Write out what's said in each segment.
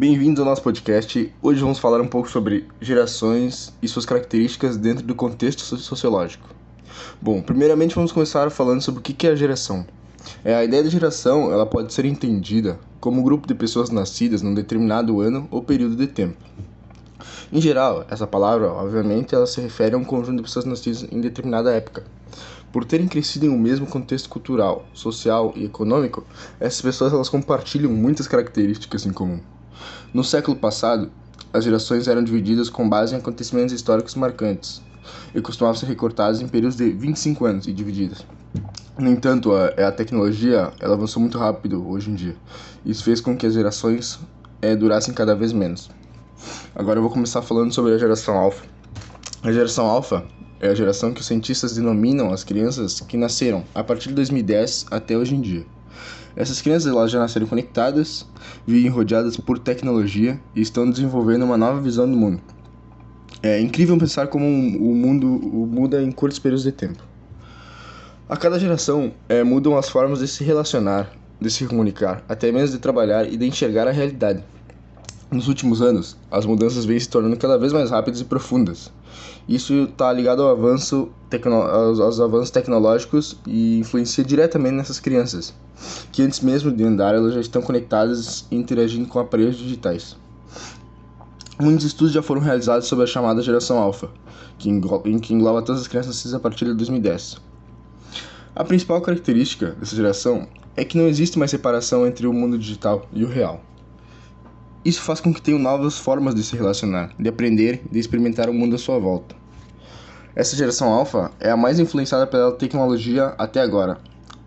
Bem-vindo ao nosso podcast. Hoje vamos falar um pouco sobre gerações e suas características dentro do contexto sociológico. Bom, primeiramente vamos começar falando sobre o que é a geração. É, a ideia de geração ela pode ser entendida como um grupo de pessoas nascidas num determinado ano ou período de tempo. Em geral, essa palavra, obviamente, ela se refere a um conjunto de pessoas nascidas em determinada época. Por terem crescido em um mesmo contexto cultural, social e econômico, essas pessoas elas compartilham muitas características em comum. No século passado, as gerações eram divididas com base em acontecimentos históricos marcantes e costumavam ser recortadas em períodos de 25 anos e divididas. No entanto, a, a tecnologia ela avançou muito rápido hoje em dia. Isso fez com que as gerações é, durassem cada vez menos. Agora eu vou começar falando sobre a geração alfa. A geração alfa é a geração que os cientistas denominam as crianças que nasceram a partir de 2010 até hoje em dia. Essas crianças elas já nasceram conectadas, vivem rodeadas por tecnologia e estão desenvolvendo uma nova visão do mundo. É incrível pensar como o mundo muda em curtos períodos de tempo. A cada geração é, mudam as formas de se relacionar, de se comunicar, até mesmo de trabalhar e de enxergar a realidade. Nos últimos anos, as mudanças vêm se tornando cada vez mais rápidas e profundas. Isso está ligado ao avanço aos, aos, avanços tecnológicos e influencia diretamente nessas crianças, que antes mesmo de andar elas já estão conectadas e interagindo com aparelhos digitais. Muitos estudos já foram realizados sobre a chamada geração alfa, que engloba, que engloba todas as crianças nascidas a partir de 2010. A principal característica dessa geração é que não existe mais separação entre o mundo digital e o real. Isso faz com que tenham novas formas de se relacionar, de aprender, de experimentar o mundo à sua volta. Essa geração alfa é a mais influenciada pela tecnologia até agora.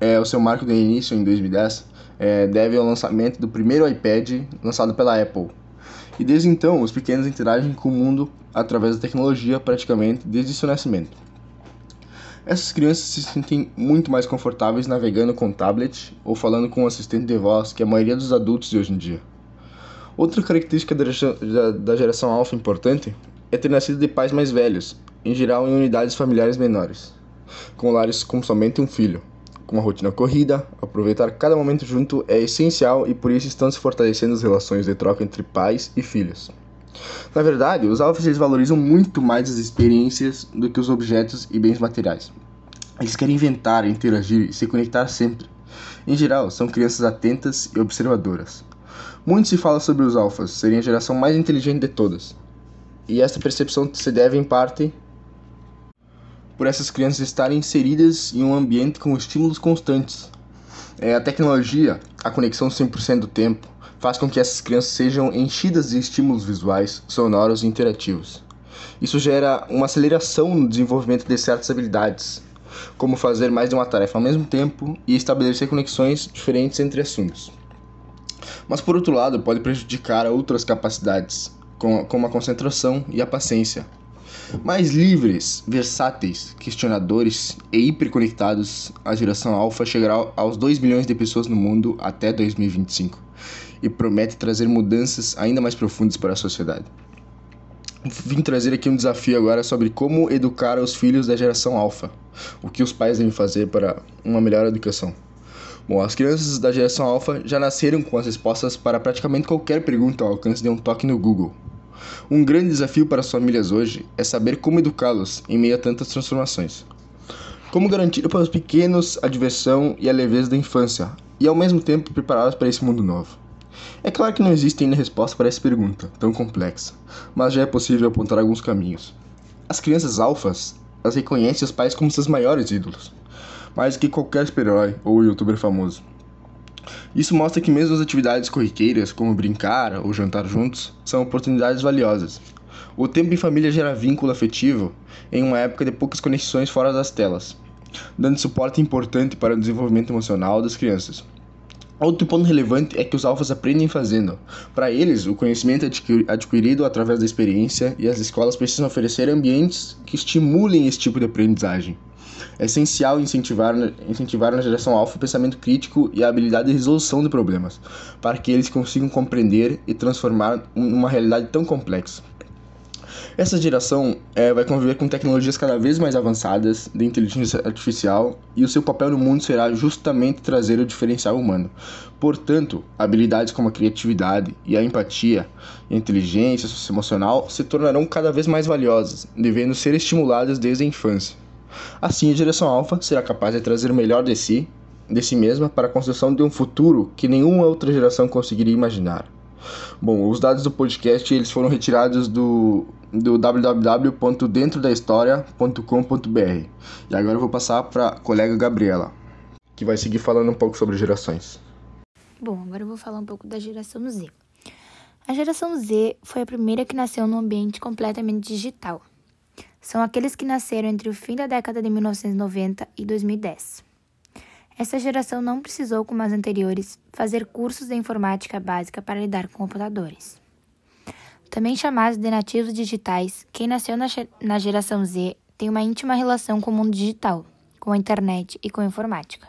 É, o seu marco de início em 2010 é, deve ao lançamento do primeiro iPad lançado pela Apple. E desde então, os pequenos interagem com o mundo através da tecnologia praticamente desde seu nascimento. Essas crianças se sentem muito mais confortáveis navegando com tablet ou falando com um assistente de voz que a maioria dos adultos de hoje em dia. Outra característica da geração alfa importante é ter nascido de pais mais velhos, em geral em unidades familiares menores, com lares com somente um filho. Com uma rotina corrida, aproveitar cada momento junto é essencial e por isso estão se fortalecendo as relações de troca entre pais e filhos. Na verdade, os alfas eles valorizam muito mais as experiências do que os objetos e bens materiais. Eles querem inventar, interagir e se conectar sempre. Em geral, são crianças atentas e observadoras. Muito se fala sobre os alfas serem a geração mais inteligente de todas. E essa percepção se deve em parte por essas crianças estarem inseridas em um ambiente com estímulos constantes. É, a tecnologia, a conexão 100% do tempo, faz com que essas crianças sejam enchidas de estímulos visuais, sonoros e interativos. Isso gera uma aceleração no desenvolvimento de certas habilidades, como fazer mais de uma tarefa ao mesmo tempo e estabelecer conexões diferentes entre assuntos mas por outro lado pode prejudicar outras capacidades, como a concentração e a paciência. Mais livres, versáteis, questionadores e hiperconectados, a geração alfa chegará aos 2 bilhões de pessoas no mundo até 2025 e promete trazer mudanças ainda mais profundas para a sociedade. Vim trazer aqui um desafio agora sobre como educar os filhos da geração alfa, o que os pais devem fazer para uma melhor educação. Bom, as crianças da geração alfa já nasceram com as respostas para praticamente qualquer pergunta ao alcance de um toque no Google. Um grande desafio para as famílias hoje é saber como educá-los em meio a tantas transformações. Como garantir para os pequenos a diversão e a leveza da infância e ao mesmo tempo prepará-los para esse mundo novo? É claro que não existe ainda resposta para essa pergunta, tão complexa, mas já é possível apontar alguns caminhos. As crianças alfas, elas reconhecem os pais como seus maiores ídolos mais que qualquer super-herói ou youtuber famoso. Isso mostra que mesmo as atividades corriqueiras, como brincar ou jantar juntos, são oportunidades valiosas. O tempo em família gera vínculo afetivo em uma época de poucas conexões fora das telas, dando suporte importante para o desenvolvimento emocional das crianças. Outro ponto relevante é que os alfas aprendem fazendo. Para eles, o conhecimento adquirido através da experiência e as escolas precisam oferecer ambientes que estimulem esse tipo de aprendizagem. É essencial incentivar, incentivar na geração alfa o pensamento crítico e a habilidade de resolução de problemas, para que eles consigam compreender e transformar uma realidade tão complexa. Essa geração é, vai conviver com tecnologias cada vez mais avançadas de inteligência artificial e o seu papel no mundo será justamente trazer o diferencial humano. Portanto, habilidades como a criatividade e a empatia, a inteligência socioemocional se tornarão cada vez mais valiosas, devendo ser estimuladas desde a infância. Assim, a geração alfa será capaz de trazer o melhor de si, de si mesma, para a construção de um futuro que nenhuma outra geração conseguiria imaginar. Bom, os dados do podcast eles foram retirados do, do www.dentrodahistoria.com.br. E agora eu vou passar para a colega Gabriela, que vai seguir falando um pouco sobre gerações. Bom, agora eu vou falar um pouco da geração Z. A geração Z foi a primeira que nasceu num ambiente completamente digital. São aqueles que nasceram entre o fim da década de 1990 e 2010. Essa geração não precisou, como as anteriores, fazer cursos de informática básica para lidar com computadores. Também chamados de nativos digitais, quem nasceu na geração Z tem uma íntima relação com o mundo digital, com a internet e com a informática.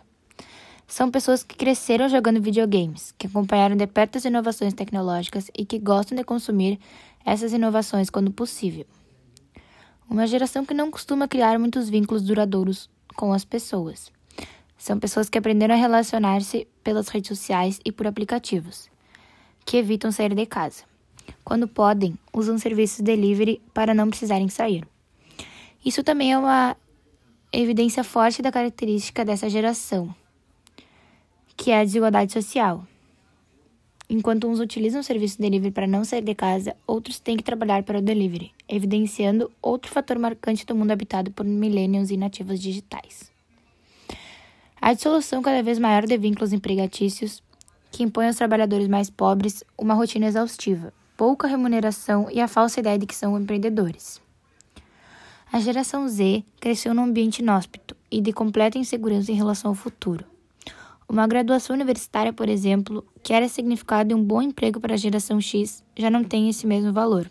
São pessoas que cresceram jogando videogames, que acompanharam de perto as inovações tecnológicas e que gostam de consumir essas inovações quando possível. Uma geração que não costuma criar muitos vínculos duradouros com as pessoas são pessoas que aprenderam a relacionar-se pelas redes sociais e por aplicativos, que evitam sair de casa. Quando podem, usam serviços delivery para não precisarem sair. Isso também é uma evidência forte da característica dessa geração, que é a desigualdade social. Enquanto uns utilizam o serviço delivery para não sair de casa, outros têm que trabalhar para o delivery, evidenciando outro fator marcante do mundo habitado por millennials e nativos digitais. A dissolução cada vez maior de vínculos empregatícios, que impõe aos trabalhadores mais pobres uma rotina exaustiva, pouca remuneração e a falsa ideia de que são empreendedores. A geração Z cresceu num ambiente inóspito e de completa insegurança em relação ao futuro. Uma graduação universitária, por exemplo, que era significado de um bom emprego para a geração X, já não tem esse mesmo valor.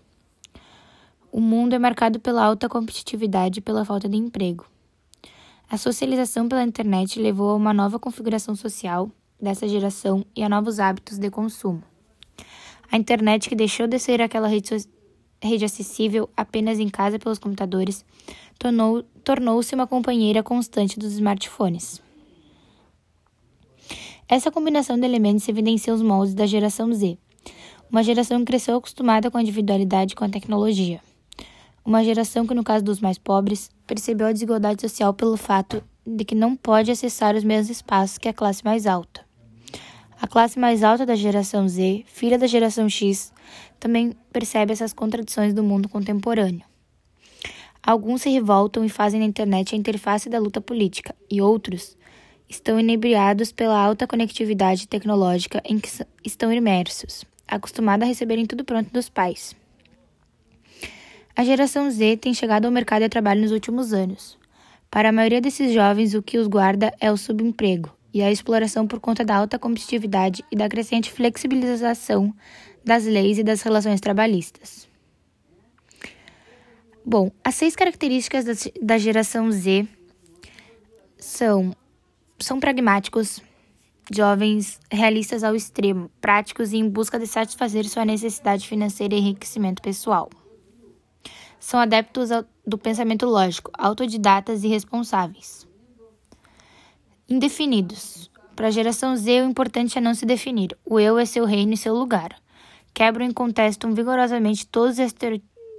O mundo é marcado pela alta competitividade e pela falta de emprego. A socialização pela internet levou a uma nova configuração social dessa geração e a novos hábitos de consumo. A internet, que deixou de ser aquela rede, rede acessível apenas em casa pelos computadores, tornou-se uma companheira constante dos smartphones. Essa combinação de elementos evidencia os moldes da geração Z, uma geração que cresceu acostumada com a individualidade e com a tecnologia. Uma geração que, no caso dos mais pobres, percebeu a desigualdade social pelo fato de que não pode acessar os mesmos espaços que a classe mais alta. A classe mais alta da geração Z, filha da geração X, também percebe essas contradições do mundo contemporâneo. Alguns se revoltam e fazem na internet a interface da luta política, e outros estão inebriados pela alta conectividade tecnológica em que estão imersos, acostumados a receberem tudo pronto dos pais. A geração Z tem chegado ao mercado de trabalho nos últimos anos. Para a maioria desses jovens, o que os guarda é o subemprego e a exploração por conta da alta competitividade e da crescente flexibilização das leis e das relações trabalhistas. Bom, as seis características da geração Z são, são pragmáticos, jovens realistas ao extremo, práticos e em busca de satisfazer sua necessidade financeira e enriquecimento pessoal são adeptos do pensamento lógico, autodidatas e responsáveis. Indefinidos. Para a geração Z, o importante é não se definir. O eu é seu reino e seu lugar. Quebram e contestam vigorosamente todos os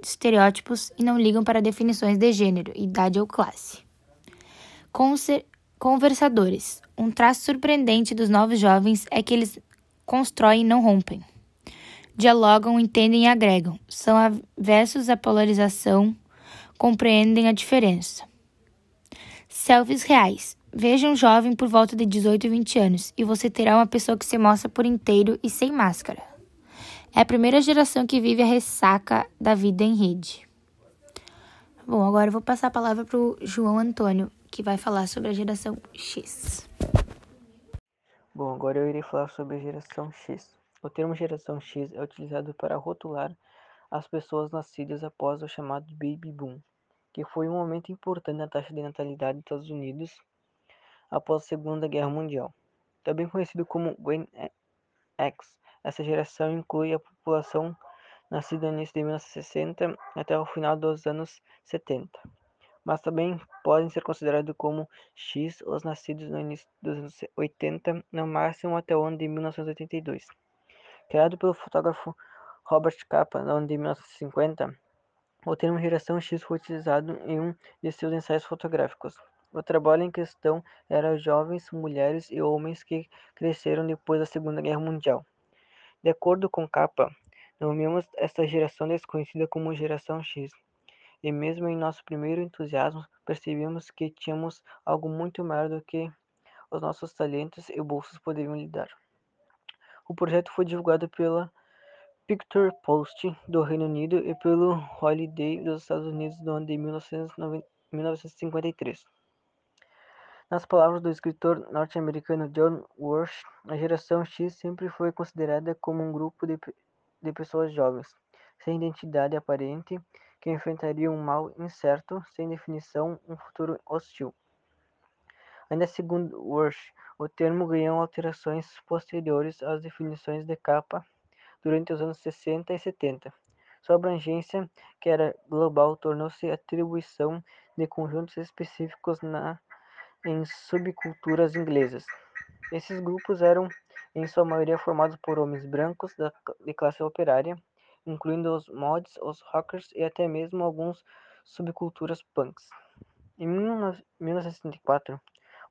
estereótipos e não ligam para definições de gênero, idade ou classe. Conser conversadores. Um traço surpreendente dos novos jovens é que eles constroem e não rompem dialogam, entendem e agregam. São avessos à polarização, compreendem a diferença. Selfies reais. Veja um jovem por volta de 18 e 20 anos e você terá uma pessoa que se mostra por inteiro e sem máscara. É a primeira geração que vive a ressaca da vida em rede. Bom, agora eu vou passar a palavra para o João Antônio, que vai falar sobre a geração X. Bom, agora eu irei falar sobre a geração X. O termo geração X é utilizado para rotular as pessoas nascidas após o chamado Baby Boom, que foi um momento importante na taxa de natalidade dos Estados Unidos após a Segunda Guerra Mundial. Também conhecido como Gen X, essa geração inclui a população nascidos no início de 1960 até o final dos anos 70, mas também podem ser considerados como X os nascidos no início dos anos 80, no máximo até o ano de 1982. Criado pelo fotógrafo Robert Capa no ano de 1950, o termo geração X foi utilizado em um de seus ensaios fotográficos. O trabalho em questão era jovens, mulheres e homens que cresceram depois da Segunda Guerra Mundial. De acordo com Capa, nomeamos esta geração desconhecida como Geração X. E mesmo em nosso primeiro entusiasmo, percebemos que tínhamos algo muito maior do que os nossos talentos e bolsos poderiam lhe dar. O projeto foi divulgado pela Picture Post do Reino Unido e pelo Holiday dos Estados Unidos no ano de 1953. Nas palavras do escritor norte-americano John Walsh, a geração X sempre foi considerada como um grupo de, de pessoas jovens, sem identidade aparente, que enfrentariam um mal incerto, sem definição, um futuro hostil. Ainda segundo Walsh, o termo ganhou alterações posteriores às definições de capa durante os anos 60 e 70. Sua abrangência, que era global, tornou-se atribuição de conjuntos específicos na, em subculturas inglesas. Esses grupos eram, em sua maioria, formados por homens brancos da, de classe operária, incluindo os mods, os rockers e até mesmo alguns subculturas punks. Em 1964,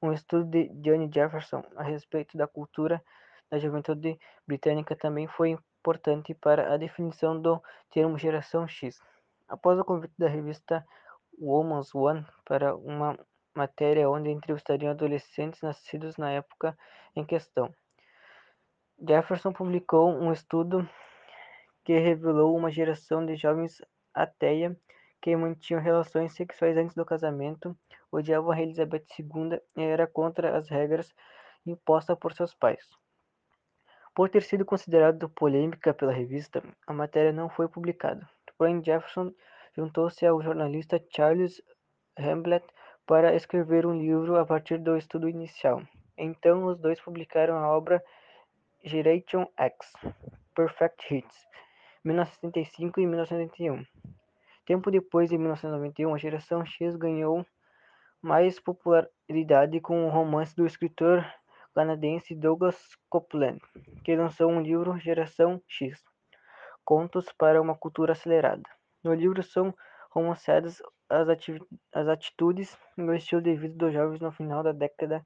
um estudo de Johnny Jefferson a respeito da cultura da juventude britânica também foi importante para a definição do termo geração X. Após o convite da revista Woman's One para uma matéria onde entrevistariam adolescentes nascidos na época em questão, Jefferson publicou um estudo que revelou uma geração de jovens ateia que mantinham relações sexuais antes do casamento, odiavam a Elizabeth II e era contra as regras impostas por seus pais. Por ter sido considerado polêmica pela revista, a matéria não foi publicada. Porém, Jefferson juntou-se ao jornalista Charles Hamblet para escrever um livro a partir do estudo inicial. Então, os dois publicaram a obra Generation X, Perfect Hits, 1975 e 1991. Tempo depois, em 1991, a geração X ganhou mais popularidade com o romance do escritor canadense Douglas Coupland, que lançou um livro Geração X, Contos para uma Cultura Acelerada. No livro são romanceadas as, as atitudes e o estilo de vida dos jovens no final da década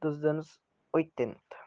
dos anos 80.